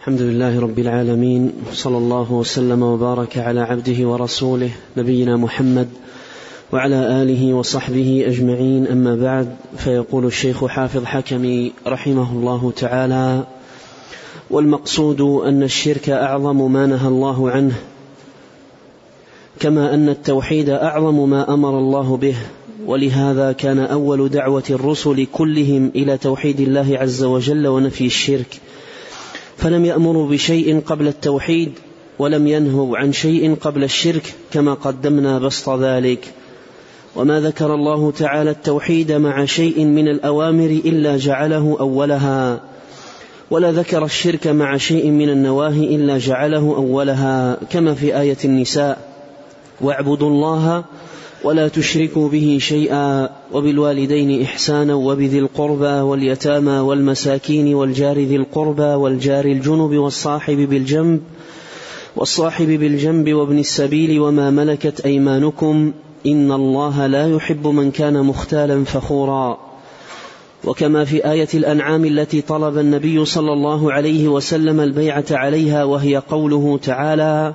الحمد لله رب العالمين صلى الله وسلم وبارك على عبده ورسوله نبينا محمد وعلى آله وصحبه أجمعين. أما بعد فيقول الشيخ حافظ حكمي رحمه الله تعالى والمقصود أن الشرك أعظم ما نهى الله عنه كما أن التوحيد أعظم ما أمر الله به. ولهذا كان أول دعوة الرسل كلهم إلى توحيد الله عز وجل ونفي الشرك. فلم يأمروا بشيء قبل التوحيد ولم ينهوا عن شيء قبل الشرك كما قدمنا بسط ذلك. وما ذكر الله تعالى التوحيد مع شيء من الأوامر إلا جعله أولها ولا ذكر الشرك مع شيء من النواهي إلا جعله أولها كما في آية النساء واعبدوا الله ولا تشركوا به شيئا وبالوالدين إحسانا وبذي القربى واليتامى والمساكين والجار ذي القربى والجار الجنب والصاحب بالجنب والصاحب بالجنب وابن السبيل وما ملكت أيمانكم إن الله لا يحب من كان مختالا فخورا. وكما في آية الأنعام التي طلب النبي صلى الله عليه وسلم البيعة عليها وهي قوله تعالى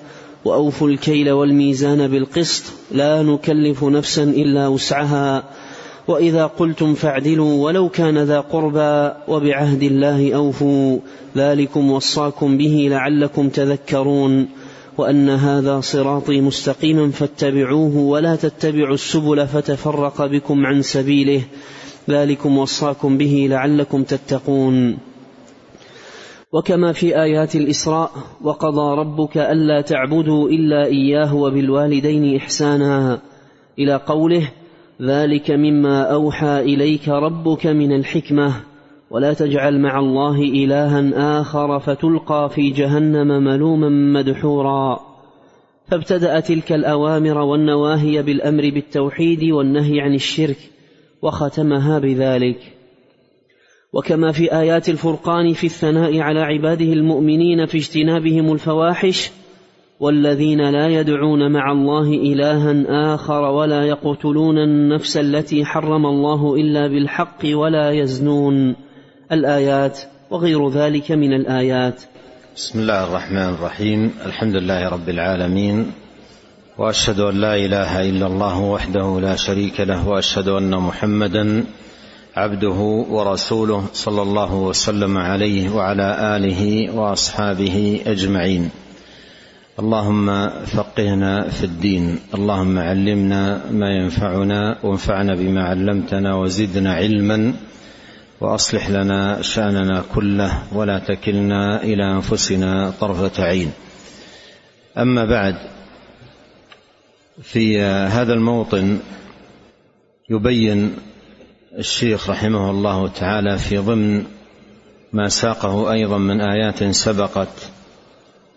وأوفوا الكيل والميزان بالقسط لا نكلف نفسا إلا وسعها. وإذا قلتم فاعدلوا ولو كان ذا قربى وبعهد الله أوفوا. ذلكم وصاكم به لعلكم تذكرون. وأن هذا صراطي مستقيما فاتبعوه ولا تتبعوا السبل فتفرق بكم عن سبيله. ذلكم وصاكم به لعلكم تتقون. وكما في آيات الإسراء وقضى ربك ألا تعبدوا إلا إياه وبالوالدين إحسانا إلى قوله ذلك مما أوحى إليك ربك من الحكمة ولا تجعل مع الله إلها آخر فتلقى في جهنم ملوما مدحورا. فابتدأ تلك الأوامر والنواهي بالأمر بالتوحيد والنهي عن الشرك وختمها بذلك. وكما في آيات الفرقان في الثناء على عباده المؤمنين في اجتنابهم الفواحش والذين لا يدعون مع الله إلها آخر ولا يقتلون النفس التي حرم الله إلا بالحق ولا يزنون. الآيات وغير ذلك من الآيات. بسم الله الرحمن الرحيم. الحمد لله رب العالمين. وأشهد أن لا إله إلا الله وحده لا شريك له وأشهد أن محمدا عبده ورسوله صلى الله وسلم عليه وعلى آله وأصحابه أجمعين. اللهم فقهنا في الدين اللهم علمنا ما ينفعنا وانفعنا بما علمتنا وزدنا علما وأصلح لنا شأننا كله ولا تكلنا إلى أنفسنا طرفة عين. أما بعد في هذا الموطن يبين الشيخ رحمه الله تعالى في ضمن ما ساقه أيضا من آيات سبقت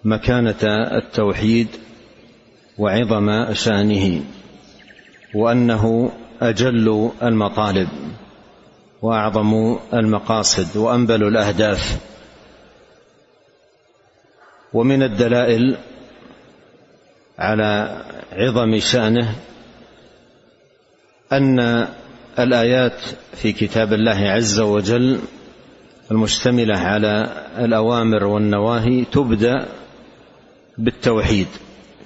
مكانة التوحيد وعظم شأنه وأنه أجل المطالب وأعظم المقاصد وأنبل الأهداف ومن الدلائل على عظم شأنه أن الآيات في كتاب الله عز وجل المشتملة على الأوامر والنواهي تبدأ بالتوحيد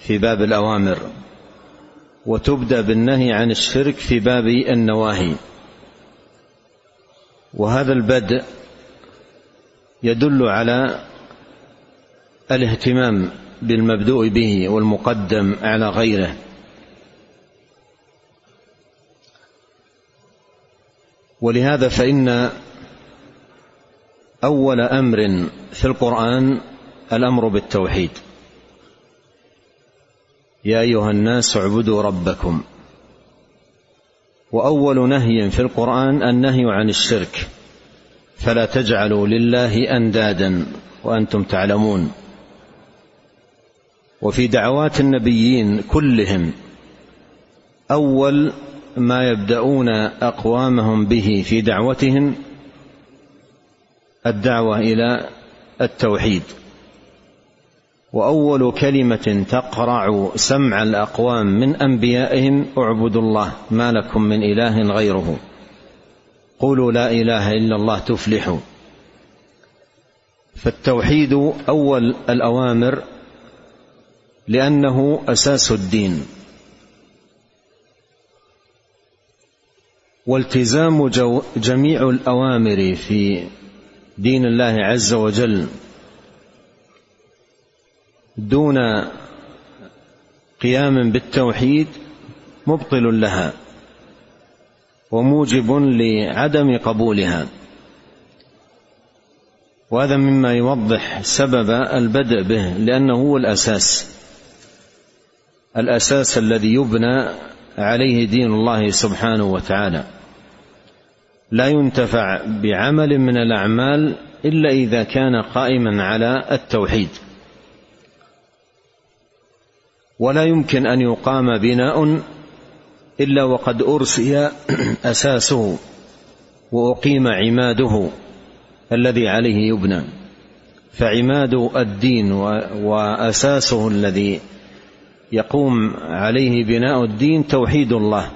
في باب الأوامر وتبدأ بالنهي عن الشرك في باب النواهي. وهذا البدء يدل على الاهتمام بالمبدوء به والمقدم على غيره. ولهذا فإن أول أمر في القرآن الأمر بالتوحيد. يا أيها الناس اعبدوا ربكم. وأول نهي في القرآن النهي عن الشرك. فلا تجعلوا لله أندادا وأنتم تعلمون. وفي دعوات النبيين كلهم أول ما يبدأون أقوامهم به في دعوتهم الدعوة إلى التوحيد. وأول كلمة تقرع سمع الأقوام من أنبيائهم اعبدوا الله ما لكم من إله غيره. قولوا لا إله إلا الله تفلحوا. فالتوحيد أول الأوامر لأنه أساس الدين. والتزام جميع الأوامر في دين الله عز وجل دون قيام بالتوحيد مبطل لها وموجب لعدم قبولها. وهذا مما يوضح سبب البدء به لأنه هو الأساس الأساس الذي يبنى عليه دين الله سبحانه وتعالى. لا ينتفع بعمل من الأعمال إلا إذا كان قائما على التوحيد. ولا يمكن أن يقام بناء إلا وقد أرسي أساسه وأقيم عماده الذي عليه يبنى. فعماد الدين وأساسه الذي يقوم عليه بناء الدين توحيد الله.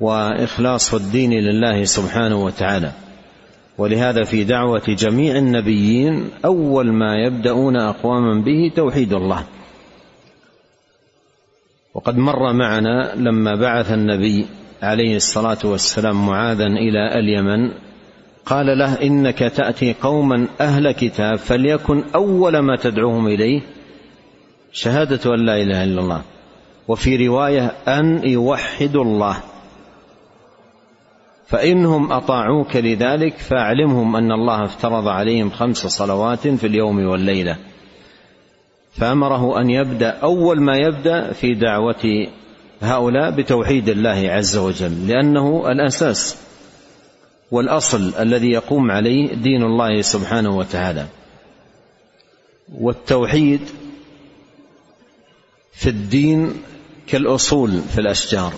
وإخلاص الدين لله سبحانه وتعالى. ولهذا في دعوة جميع النبيين أول ما يبدأون أقواما به توحيد الله. وقد مر معنا لما بعث النبي عليه الصلاة والسلام معاذا إلى اليمن قال له إنك تأتي قوما أهل كتاب فليكن أول ما تدعوهم إليه شهادة أن لا إله إلا الله. وفي رواية أن يوحدوا الله. فإنهم أطاعوك لذلك فأعلمهم أن الله افترض عليهم خمس صلوات في اليوم والليلة. فأمره أن يبدأ أول ما يبدأ في دعوة هؤلاء بتوحيد الله عز وجل لأنه الأساس والأصل الذي يقوم عليه دين الله سبحانه وتعالى. والتوحيد في الدين كالأصول في الأشجار.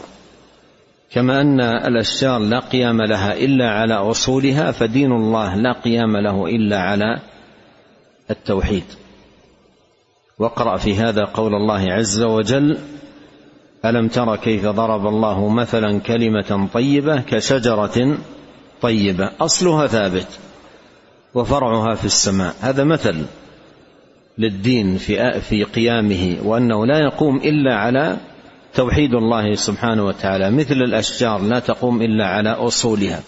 كما أن الأشجار لا قيام لها إلا على أصولها فدين الله لا قيام له إلا على التوحيد. واقرأ في هذا قول الله عز وجل ألم تر كيف ضرب الله مثلا كلمة طيبة كشجرة طيبة؟ أصلها ثابت وفرعها في السماء. هذا مثل للدين في في قيامه وأنه لا يقوم إلا على توحيد الله سبحانه وتعالى مثل الأشجار لا تقوم إلا على أصولها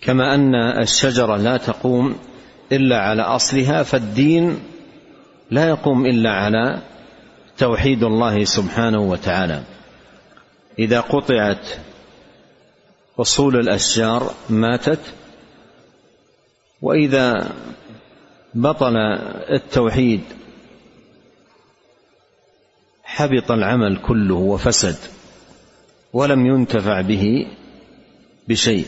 كما أن الشجره لا تقوم إلا على أصلها فالدين لا يقوم إلا على توحيد الله سبحانه وتعالى. إذا قطعت أصول الأشجار ماتت وإذا بطل التوحيد حبط العمل كله وفسد ولم ينتفع به بشيء.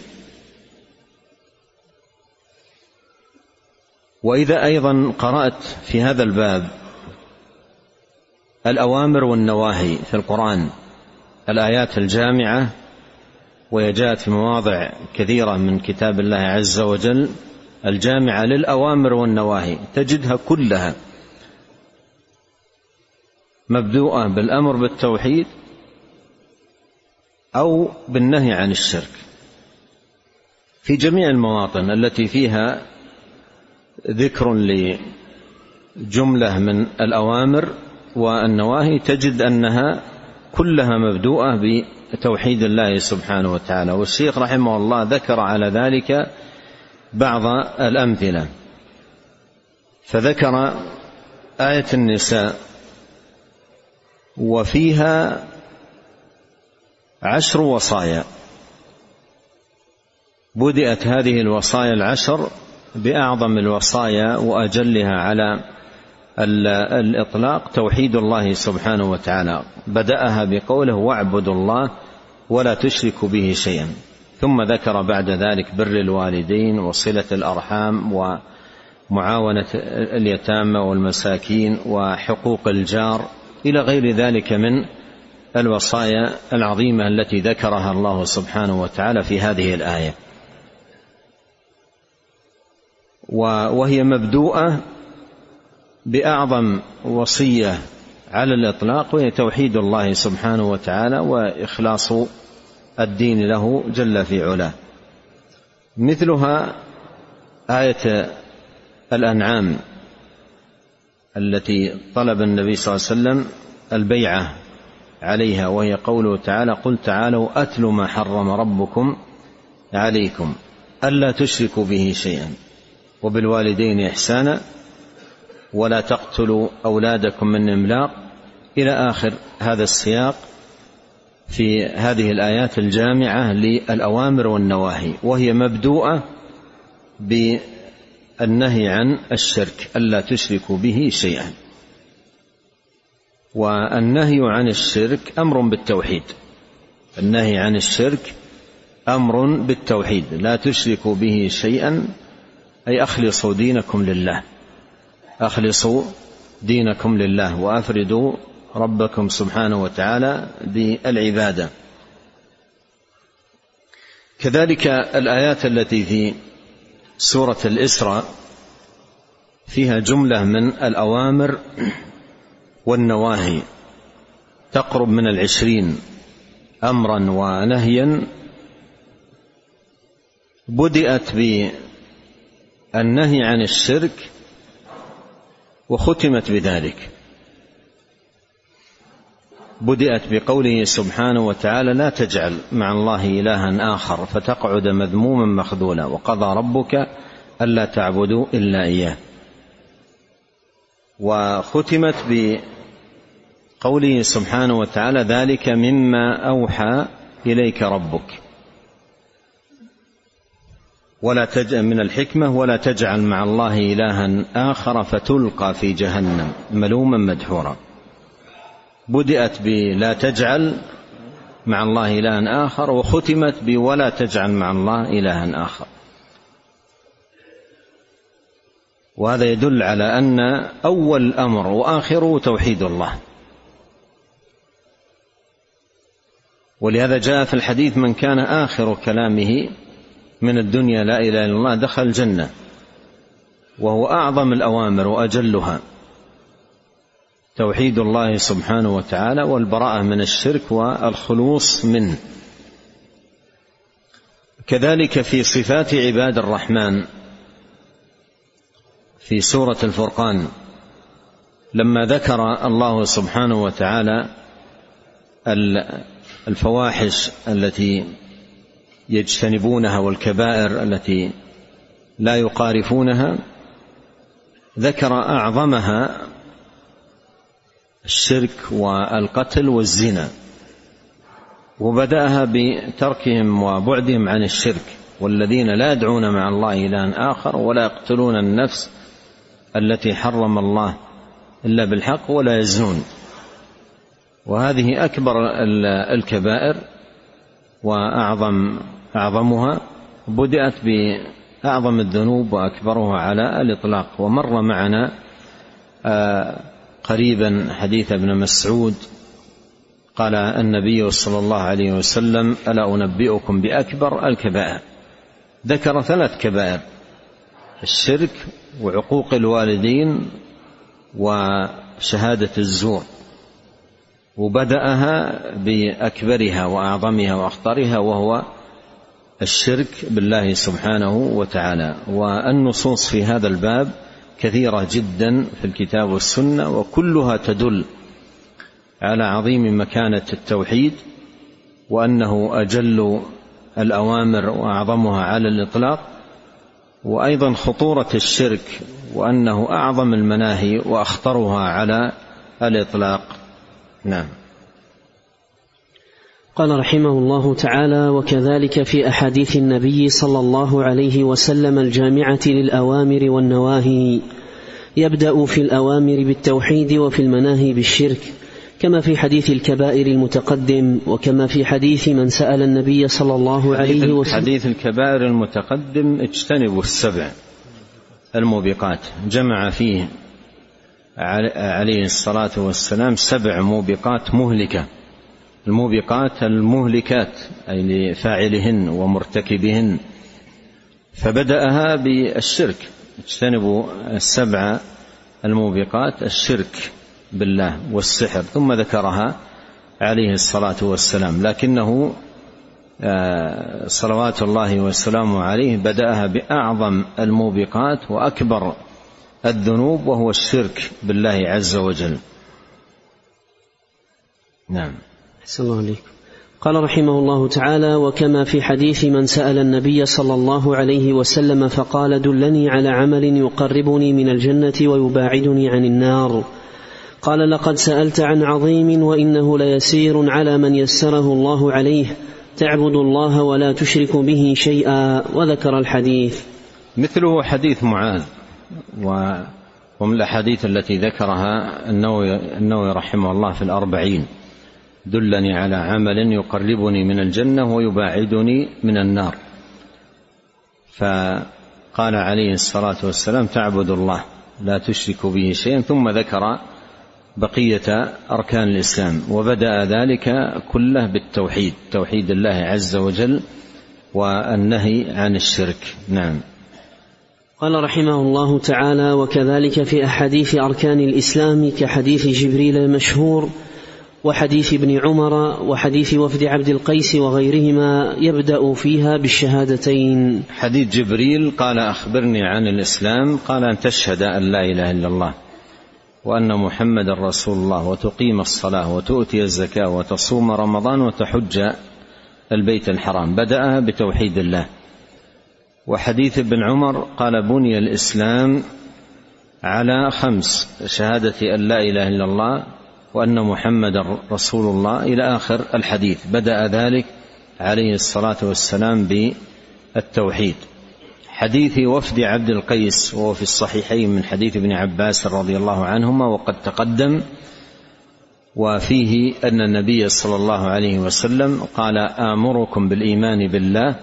وإذا أيضا قرأت في هذا الباب الأوامر والنواهي في القرآن الآيات الجامعة وهي جاءت في مواضع كثيرة من كتاب الله عز وجل الجامعة للأوامر والنواهي تجدها كلها مبدوءة بالأمر بالتوحيد أو بالنهي عن الشرك. في جميع المواطن التي فيها ذكر لجملة من الأوامر والنواهي تجد أنها كلها مبدوءة بتوحيد الله سبحانه وتعالى. والشيخ رحمه الله ذكر على ذلك بعض الأمثلة. فذكر آية النساء وفيها عشر وصايا. بدأت هذه الوصايا العشر بأعظم الوصايا وأجلها على الإطلاق توحيد الله سبحانه وتعالى. بدأها بقوله واعبدوا الله ولا تشركوا به شيئا. ثم ذكر بعد ذلك بر الوالدين وصلة الأرحام معاونة اليتامى والمساكين وحقوق الجار إلى غير ذلك من الوصايا العظيمة التي ذكرها الله سبحانه وتعالى في هذه الآية. وهي مبدوءة بأعظم وصية على الإطلاق وهي توحيد الله سبحانه وتعالى وإخلاص الدين له جل في علاه. مثلها آية الأنعام. التي طلب النبي صلى الله عليه وسلم البيعة عليها وهي قوله تعالى قل تعالوا أتل ما حرم ربكم عليكم ألا تشركوا به شيئا وبالوالدين إحسانا ولا تقتلوا أولادكم من إملاق. إلى آخر هذا السياق في هذه الآيات الجامعة للأوامر والنواهي وهي مبدوءة بالنهي عن الشرك ألا تشركوا به شيئا. والنهي عن الشرك أمر بالتوحيد. النهي عن الشرك أمر بالتوحيد لا تشركوا به شيئا أي أخلصوا دينكم لله. أخلصوا دينكم لله وأفردوا ربكم سبحانه وتعالى بالعبادة. كذلك الآيات التي في سورة الإسراء فيها جملة من الأوامر والنواهي تقرب من العشرين أمرا ونهيا بدأت بالنهي عن الشرك وختمت بذلك. بدأت بقوله سبحانه وتعالى لا تجعل مع الله إلها آخر فتقعد مذموما مخذولا وقضى ربك ألا تعبدوا إلا إياه. وختمت بقوله سبحانه وتعالى ذلك مما أوحى إليك ربك. ولا تجعل من الحكمة ولا تجعل مع الله إلها آخر فتلقى في جهنم ملوما مدحورا. بدأت بلا تجعل مع الله إلها آخر وختمت بولا تجعل مع الله إلها آخر. وهذا يدل على أن أول الأمر وآخره توحيد الله. ولهذا جاء في الحديث من كان آخر كلامه من الدنيا لا إله إلا الله دخل الجنة وهو أعظم الأوامر وأجلها. توحيد الله سبحانه وتعالى والبراءة من الشرك والخلوص منه. كذلك في صفات عباد الرحمن في سورة الفرقان لما ذكر الله سبحانه وتعالى الفواحش التي يجتنبونها والكبائر التي لا يقارفونها ذكر أعظمها الشرك والقتل والزنا وبدأها بتركهم وبعدهم عن الشرك والذين لا يدعون مع الله الها آخر ولا يقتلون النفس التي حرم الله إلا بالحق ولا يزنون. وهذه أكبر الكبائر واعظم أعظمها بدأت بأعظم الذنوب وأكبرها على الإطلاق. ومر معنا آه، قريبا حديث ابن مسعود قال النبي صلى الله عليه وسلم ألا أنبئكم بأكبر الكبائر؟ ذكر ثلاث كبائر الشرك وعقوق الوالدين وشهادة الزور وبدأها بأكبرها وأعظمها وأخطرها وهو الشرك بالله سبحانه وتعالى. والنصوص في هذا الباب كثيرة جدا في الكتاب والسنة وكلها تدل على عظيم مكانة التوحيد وأنه أجل الأوامر وأعظمها على الإطلاق وأيضا خطورة الشرك وأنه أعظم المناهي وأخطرها على الإطلاق. نعم. قال رحمه الله تعالى وكذلك في أحاديث النبي صلى الله عليه وسلم الجامعة للأوامر والنواهي. يبدأ في الأوامر بالتوحيد وفي المناهي بالشرك كما في حديث الكبائر المتقدم وكما في حديث من سأل النبي صلى الله عليه وسلم حديث الكبائر المتقدم اجتنبوا السبع الموبقات جمع فيه عليه الصلاة والسلام سبع موبقات مهلكة. الموبقات المهلكات أي لفاعلهن ومرتكبهن. فبدأها بالشرك. اجتنبوا السبع الموبقات الشرك بالله والسحر. ثم ذكرها عليه الصلاة والسلام. لكنه آه، صلوات الله وسلامه عليه بدأها بأعظم الموبقات وأكبر الذنوب وهو الشرك بالله عز وجل. نعم. أحسن الله عليكم. قال رحمه الله تعالى وكما في حديث من سأل النبي صلى الله عليه وسلم فقال دلني على عمل يقربني من الجنة ويباعدني عن النار. قال لقد سألت عن عظيم وإنه ليسير على من يسره الله عليه. تعبد الله ولا تشرك به شيئا. وذكر الحديث. مثله حديث معاذ ومن الأحاديث التي ذكرها النووي رحمه الله في الأربعين. دلني على عمل يقربني من الجنة ويباعدني من النار. فقال عليه الصلاة والسلام تعبد الله لا تشرك به شيئا. ثم ذكر بقية أركان الإسلام وبدأ ذلك كله بالتوحيد توحيد الله عز وجل والنهي عن الشرك. نعم. قال رحمه الله تعالى وكذلك في أحاديث أركان الإسلام كحديث جبريل المشهور وحديث ابن عمر وحديث وفد عبد القيس وغيرهما يبدأ فيها بالشهادتين. حديث جبريل قال أخبرني عن الإسلام قال أن تشهد أن لا إله إلا الله وأن محمد رسول الله وتقيم الصلاة وتؤتي الزكاة وتصوم رمضان وتحج البيت الحرام. بدأها بتوحيد الله. وحديث ابن عمر قال بني الإسلام على خمس شهادة أن لا إله إلا الله وأن محمد رسول الله إلى آخر الحديث. بدأ ذلك عليه الصلاة والسلام بالتوحيد. حديث وفد عبد القيس وهو في الصحيحين من حديث ابن عباس رضي الله عنهما وقد تقدم. وفيه أن النبي صلى الله عليه وسلم قال آمركم بالإيمان بالله.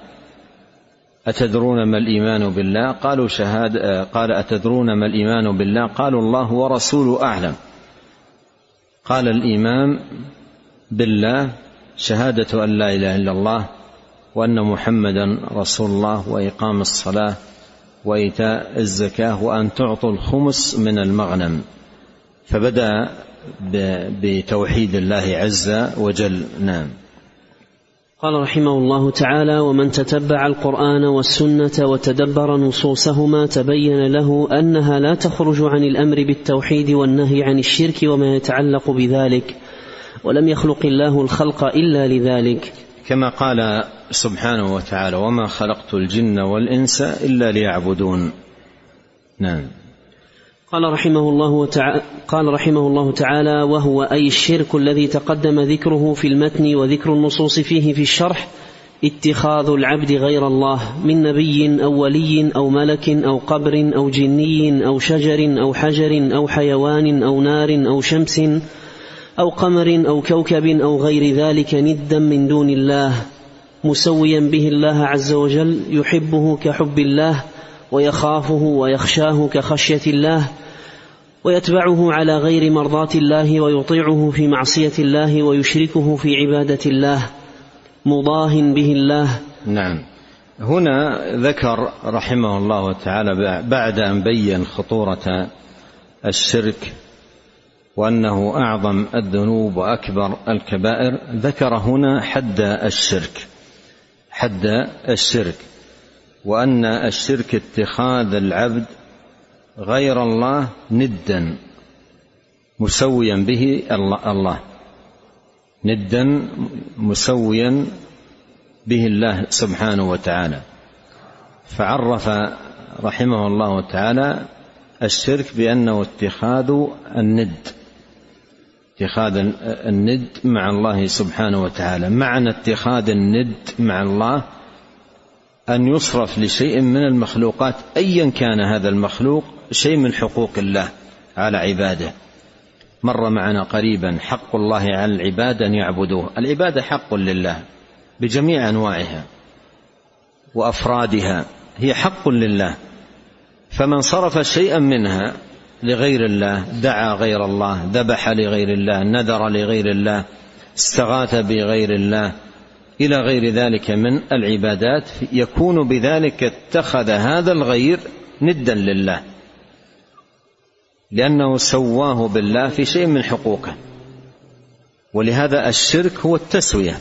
أتدرون ما الإيمان بالله؟ قالوا شهاد قال أتدرون ما الإيمان بالله؟ قالوا الله ورسوله أعلم. قال الايمان بالله شهادة أن لا إله إلا الله وأن محمدا رسول الله وإقام الصلاة وإيتاء الزكاة وأن تعطوا الخمس من المغنم. فبدأ بتوحيد الله عز وجل. نعم. قال رحمه الله تعالى ومن تتبع القرآن والسنة وتدبر نصوصهما تبين له أنها لا تخرج عن الأمر بالتوحيد والنهي عن الشرك وما يتعلق بذلك ولم يخلق الله الخلق إلا لذلك. كما قال سبحانه وتعالى وما خلقت الجن والإنس إلا ليعبدون. نعم. قال رحمه الله تعالى قال رحمه الله تعالى وهو أي الشرك الذي تقدم ذكره في المتن وذكر النصوص فيه في الشرح اتخاذ العبد غير الله من نبي أو ولي أو ملك أو قبر أو جني أو شجر أو حجر أو حيوان أو نار أو شمس أو قمر أو كوكب أو غير ذلك ندا من دون الله مسويا به الله عز وجل يحبه كحب الله ويخافه ويخشاه كخشية الله ويتبعه على غير مرضاة الله ويطيعه في معصية الله ويشركه في عبادة الله. مضاه به الله. نعم. هنا ذكر رحمه الله تعالى بعد أن بين خطورة الشرك وأنه أعظم الذنوب وأكبر الكبائر ذكر هنا حد الشرك. حد الشرك. وأن الشرك اتخاذ العبد غير الله ندا مسويا به الله. ندا مسويا به الله سبحانه وتعالى. فعرف رحمه الله تعالى الشرك بأنه اتخاذ الند. اتخاذ الند مع الله سبحانه وتعالى. معنى اتخاذ الند مع الله أن يصرف لشيء من المخلوقات ايا كان هذا المخلوق شيء من حقوق الله على عباده. مر معنا قريبا حق الله على العباد أن يعبدوه. العبادة حق لله بجميع أنواعها وأفرادها هي حق لله. فمن صرف شيئا منها لغير الله دعا غير الله ذبح لغير الله نذر لغير الله استغاث بغير الله إلى غير ذلك من العبادات يكون بذلك اتخذ هذا الغير ندا لله. لأنه سواه بالله في شيء من حقوقه. ولهذا الشرك هو التسوية.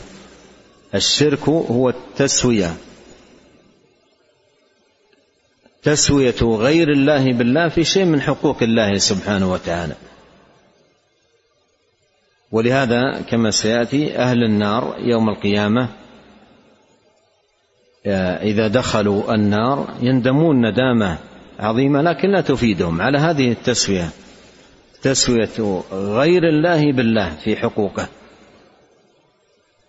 الشرك هو التسوية. تسوية غير الله بالله في شيء من حقوق الله سبحانه وتعالى. ولهذا كما سيأتي أهل النار يوم القيامة إذا دخلوا النار يندمون ندامة عظيمة لكن لا تفيدهم. على هذه التسوية تسوية غير الله بالله في حقوقه.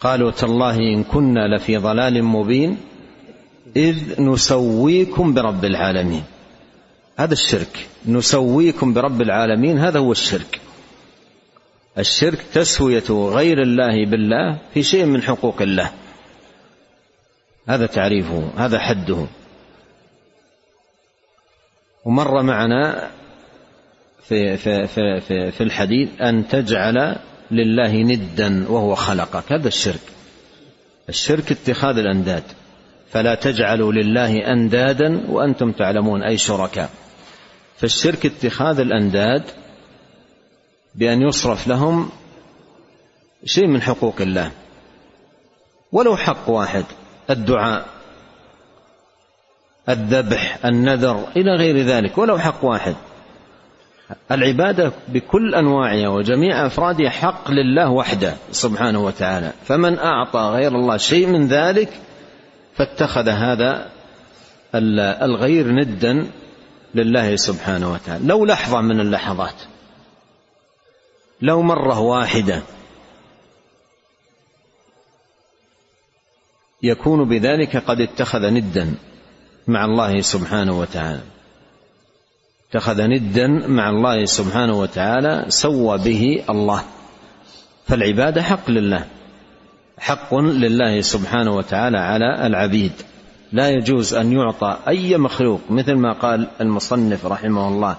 قالوا تالله إن كنا لفي ضلال مبين إذ نسويكم برب العالمين. هذا الشرك نسويكم برب العالمين هذا هو الشرك. الشرك تسوية غير الله بالله في شيء من حقوق الله. هذا تعريفه هذا حده. ومر معنا في في في في, في الحديث أن تجعل لله ندا وهو خلقك. هذا الشرك. الشرك اتخاذ الأنداد. فلا تجعلوا لله أندادا وأنتم تعلمون أي شركاء. فالشرك اتخاذ الأنداد بأن يصرف لهم شيء من حقوق الله. ولو حق واحد الدعاء الذبح النذر إلى غير ذلك ولو حق واحد. العبادة بكل أنواعها وجميع أفرادها حق لله وحده سبحانه وتعالى. فمن أعطى غير الله شيء من ذلك فاتخذ هذا الغير ندا لله سبحانه وتعالى. لو لحظة من اللحظات لو مرة واحدة يكون بذلك قد اتخذ ندا مع الله سبحانه وتعالى. اتخذ ندا مع الله سبحانه وتعالى سوى به الله. فالعبادة حق لله حق لله سبحانه وتعالى على العبيد. لا يجوز أن يعطى أي مخلوق مثل ما قال المصنف رحمه الله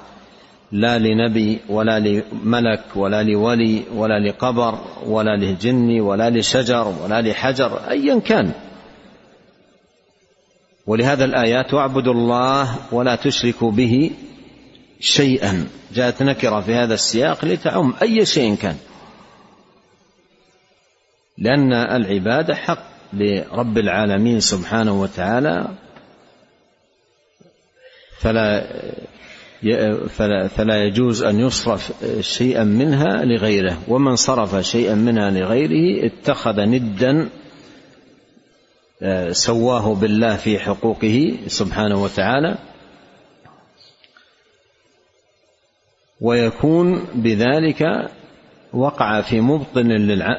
لا لنبي ولا لملك ولا لولي ولا لقبر ولا لجن ولا لشجر ولا لحجر ايا كان. ولهذا الآيات واعبدوا الله ولا تشركوا به شيئا. جاءت نكرة في هذا السياق لتعم أي شيء كان. لأن العباده حق لرب العالمين سبحانه وتعالى. فلا فلا, يجوز أن يصرف شيئا منها لغيره. ومن صرف شيئا منها لغيره اتخذ ندا سواه بالله في حقوقه سبحانه وتعالى ويكون بذلك وقع في مبطل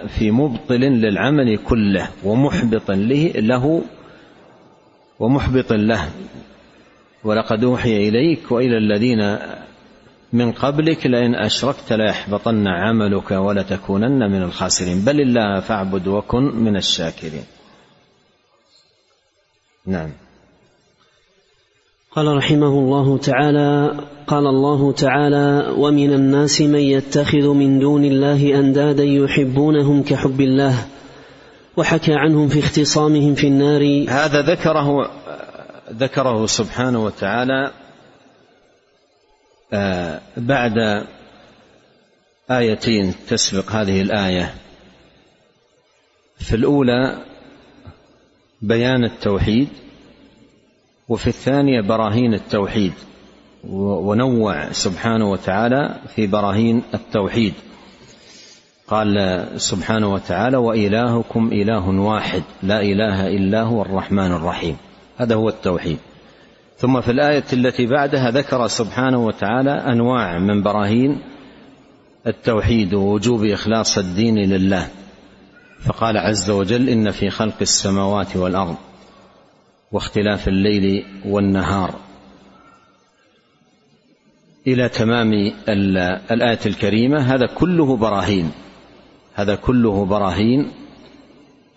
في مبطل للعمل كله ومحبط له ومحبط له. ولقد أوحي إليك وإلى الذين من قبلك لئن أشركت ليحبطن عملك ولتكونن من الخاسرين. بل الله فاعبد وكن من الشاكرين. نعم. قال رحمه الله تعالى قال الله تعالى ومن الناس من يتخذ من دون الله أندادا يحبونهم كحب الله وحكى عنهم في اختصامهم في النار. هذا ذكره ذكره سبحانه وتعالى آه، بعد آيتين تسبق هذه الآية. في الأولى بيان التوحيد وفي الثانية براهين التوحيد ونوع سبحانه وتعالى في براهين التوحيد. قال سبحانه وتعالى وإلهكم إله واحد لا إله إلا هو الرحمن الرحيم. هذا هو التوحيد. ثم في الآية التي بعدها ذكر سبحانه وتعالى أنواع من براهين التوحيد ووجوب إخلاص الدين لله. فقال عز وجل إن في خلق السماوات والأرض واختلاف الليل والنهار. إلى تمام الآية الكريمة هذا كله براهين. هذا كله براهين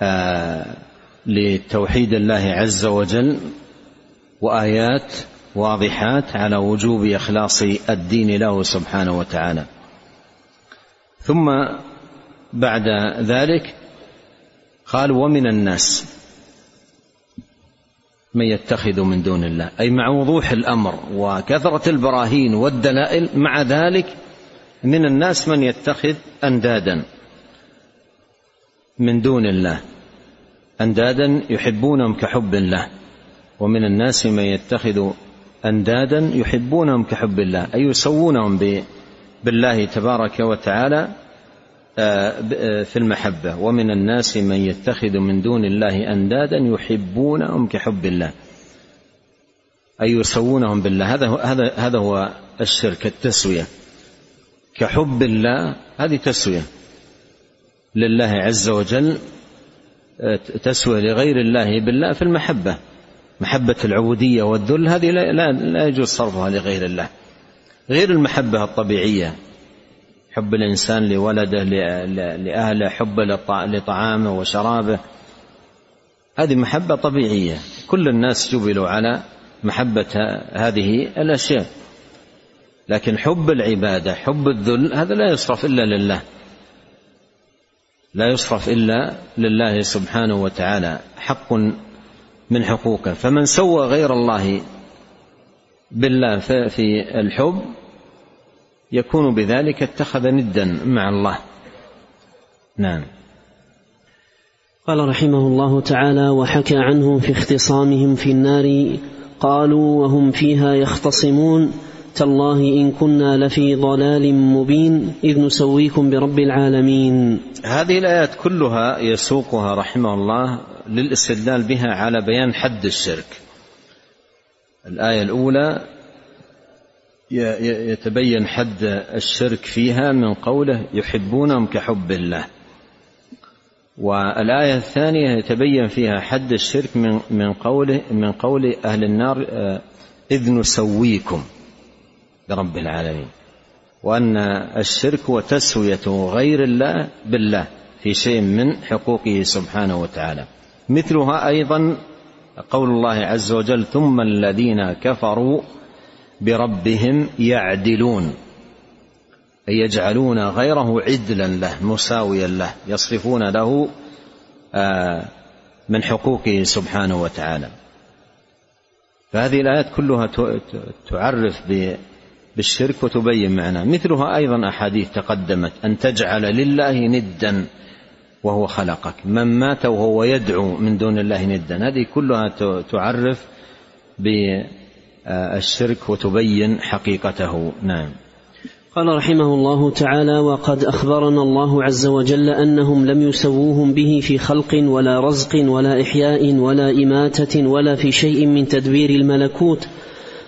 آه لتوحيد الله عز وجل وآيات واضحات على وجوب إخلاص الدين له سبحانه وتعالى. ثم بعد ذلك قال ومن الناس من يتخذ من دون الله أي مع وضوح الأمر وكثرة البراهين والدلائل مع ذلك من الناس من يتخذ أندادا من دون الله. أندادا يحبونهم كحب الله. ومن الناس من يتخذ أندادا يحبونهم كحب الله. أي يسوونهم بالله تبارك وتعالى آه، آه، في المحبة. ومن الناس من يتخذ من دون الله أندادا يحبونهم كحب الله. أي يسوونهم بالله. هذا هذا هذا هو الشرك التسوية. كحب الله هذه تسوية. لله عز وجل آه، تسويه لغير الله بالله في المحبة. محبة العبودية والذل هذه لا, لا يجوز صرفها لغير الله. غير المحبة الطبيعية. حب الإنسان لولده لأهله حب لطعامه وشرابه. هذه محبة طبيعية. كل الناس جبلوا على محبة هذه الأشياء. لكن حب العبادة حب الذل هذا لا يصرف إلا لله. لا يصرف إلا لله سبحانه وتعالى حق من حقوقه. فمن سوى غير الله بالله في الحب يكون بذلك اتخذ ندا مع الله. نعم. قال رحمه الله تعالى وحكى عنهم في اختصامهم في النار قالوا وهم فيها يختصمون. تالله إن كنا لفي ضلال مبين إذ نسويكم برب العالمين. هذه الآيات كلها يسوقها رحمه الله للاستدلال بها على بيان حد الشرك. الآية الأولى يتبين حد الشرك فيها من قوله يحبونهم كحب الله. والآية الثانية يتبين فيها حد الشرك من من قوله من قول أهل النار آه، إذ نسويكم. برب العالمين. وأن الشرك هو تسوية غير الله بالله في شيء من حقوقه سبحانه وتعالى. مثلها أيضا قول الله عز وجل ثم الذين كفروا بربهم يعدلون أي يجعلون غيره عدلا له مساويا له يصرفون له آه، من حقوقه سبحانه وتعالى. فهذه الآيات كلها تعرف بالشرك وتبين معناه مثلها أيضا أحاديث تقدمت أن تجعل لله ندا وهو خلقك. من مات وهو يدعو من دون الله ندا. هذه كلها تعرف بالشرك وتبين حقيقته. نعم. قال رحمه الله تعالى وقد أخبرنا الله عز وجل أنهم لم يسووهم به في خلق ولا رزق ولا إحياء ولا إماتة ولا في شيء من تدبير الملكوت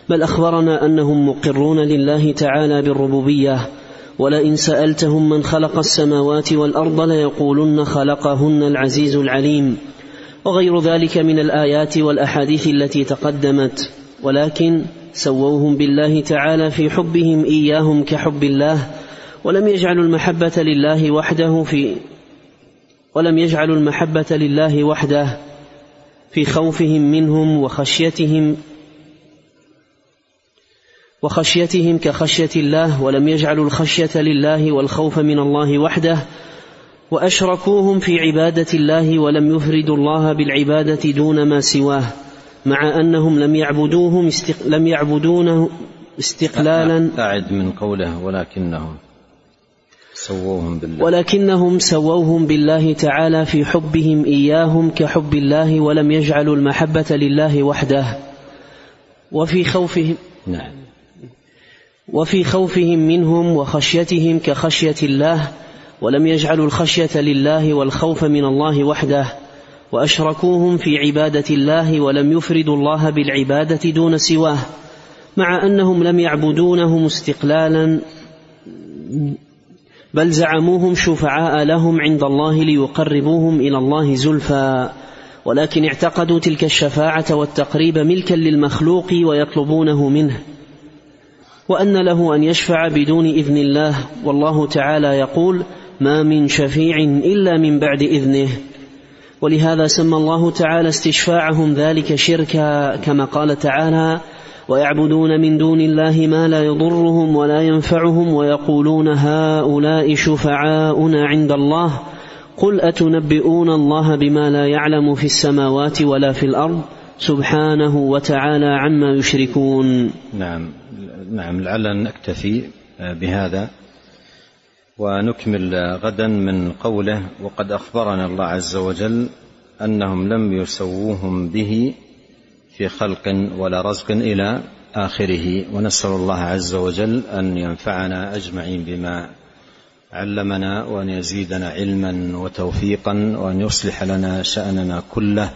بل أخبرنا أنهم مقرون لله تعالى بالربوبية ولئن سألتهم من خلق السماوات والأرض ليقولن خلقهن العزيز العليم. وغير ذلك من الآيات والأحاديث التي تقدمت ولكن سووهم بالله تعالى في حبهم إياهم كحب الله ولم يجعلوا المحبة لله وحده في ولم يجعلوا المحبة لله وحده في خوفهم منهم وخشيتهم وخشيتهم كخشية الله ولم يجعلوا الخشية لله والخوف من الله وحده وأشركوهم في عبادة الله ولم يفردوا الله بالعبادة دون ما سواه مع أنهم لم يعبدوهم استق... لم يعبدونه استقلالا. أعد من قوله ولكنهم سووهم بالله. ولكنهم سووهم بالله تعالى في حبهم إياهم كحب الله ولم يجعلوا المحبة لله وحده وفي خوفهم نعم. وفي خوفهم منهم وخشيتهم كخشية الله ولم يجعلوا الخشية لله والخوف من الله وحده وأشركوهم في عبادة الله ولم يفردوا الله بالعبادة دون سواه مع أنهم لم يعبدونه استقلالا بل زعموهم شفعاء لهم عند الله ليقربوهم إلى الله زلفى ولكن اعتقدوا تلك الشفاعة والتقريب ملكا للمخلوق ويطلبونه منه. وأن له أن يشفع بدون إذن الله. والله تعالى يقول ما من شفيع إلا من بعد إذنه. ولهذا سمى الله تعالى استشفاعهم ذلك شركا كما قال تعالى ويعبدون من دون الله ما لا يضرهم ولا ينفعهم ويقولون هؤلاء شفعاؤنا عند الله. قل أتنبئون الله بما لا يعلم في السماوات ولا في الأرض؟ سبحانه وتعالى عما يشركون. نعم نعم لعلنا نكتفي بهذا ونكمل غدا من قوله وقد أخبرنا الله عز وجل أنهم لم يسووهم به في خلق ولا رزق إلى آخره. ونسأل الله عز وجل أن ينفعنا أجمعين بما علمنا وأن يزيدنا علما وتوفيقا وأن يصلح لنا شأننا كله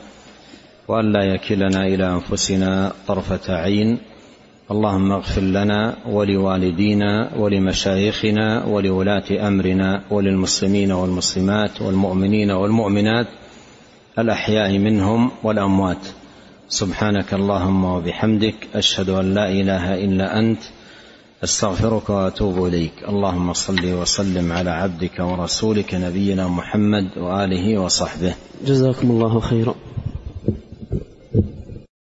وأن لا يكلنا إلى أنفسنا طرفة عين. اللهم اغفر لنا ولوالدينا ولمشايخنا ولولاة أمرنا وللمسلمين والمسلمات والمؤمنين والمؤمنات الأحياء منهم والأموات. سبحانك اللهم وبحمدك أشهد أن لا إله إلا أنت أستغفرك وأتوب إليك. اللهم صل وسلم على عبدك ورسولك نبينا محمد وآله وصحبه. جزاكم الله خيرا.